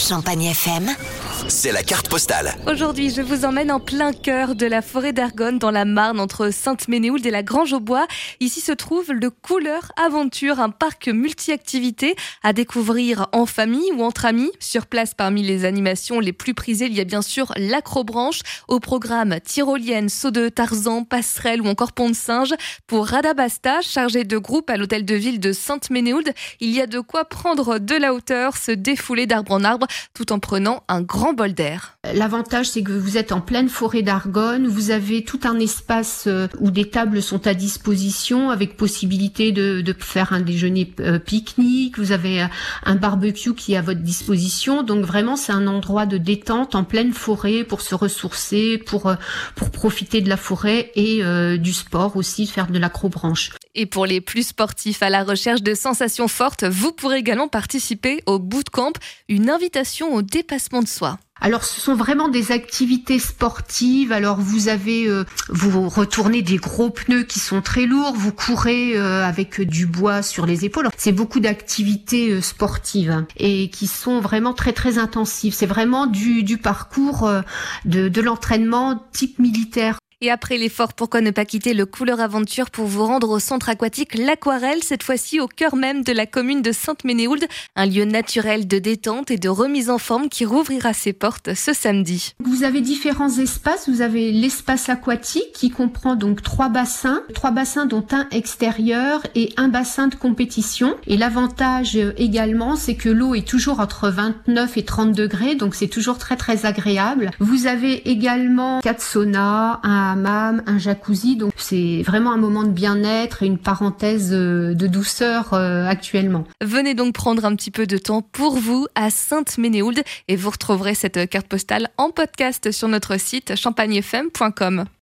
Champagne FM. C'est la carte postale. Aujourd'hui, je vous emmène en plein cœur de la forêt d'Argonne, dans la Marne, entre Sainte-Ménéhould et la Grange au Bois. Ici se trouve le Couleur Aventure, un parc multi-activités à découvrir en famille ou entre amis. Sur place, parmi les animations les plus prisées, il y a bien sûr l'acrobranche. Au programme, tyrolienne, saut de Tarzan, passerelle ou encore pont de singe. Pour Radabasta, chargé de groupe à l'hôtel de ville de Sainte-Ménéhould, il y a de quoi prendre de la hauteur, se défouler d'arbre en arbre, tout en prenant un grand bol d'air. L'avantage, c'est que vous êtes en pleine forêt d'Argonne, vous avez tout un espace euh, où des tables sont à disposition avec possibilité de, de faire un déjeuner euh, pique-nique, vous avez euh, un barbecue qui est à votre disposition, donc vraiment c'est un endroit de détente en pleine forêt pour se ressourcer, pour, pour profiter de la forêt et du sport aussi, faire de l'acrobranche. Et pour les plus sportifs à la recherche de sensations fortes, vous pourrez également participer au bootcamp, une invitation au dépassement de soi. Alors ce sont vraiment des activités sportives. Alors vous avez euh, vous retournez des gros pneus qui sont très lourds, vous courez euh, avec du bois sur les épaules. C'est beaucoup d'activités euh, sportives et qui sont vraiment très très intensives. C'est vraiment du, du parcours de, de l'entraînement type militaire. Et après l'effort, pourquoi ne pas quitter le Couleur Aventure pour vous rendre au centre aquatique L'Aquarelle, cette fois-ci au cœur même de la commune de Sainte-Ménéhould, un lieu naturel de détente et de remise en forme qui rouvrira ses portes ce samedi. Vous avez différents espaces. Vous avez l'espace aquatique qui comprend donc trois bassins, trois bassins dont un extérieur et un bassin de compétition. Et l'avantage euh, également, c'est que l'eau est toujours entre 29 et 30 degrés, donc c'est toujours très très agréable. Vous avez également quatre saunas, un un jacuzzi. Donc c'est vraiment un moment de bien-être et une parenthèse euh, de douceur euh, actuellement. Venez donc prendre un petit peu de temps pour vous à Sainte-Ménéhould et vous retrouverez cette carte postale en podcast sur notre site champagnefm.com.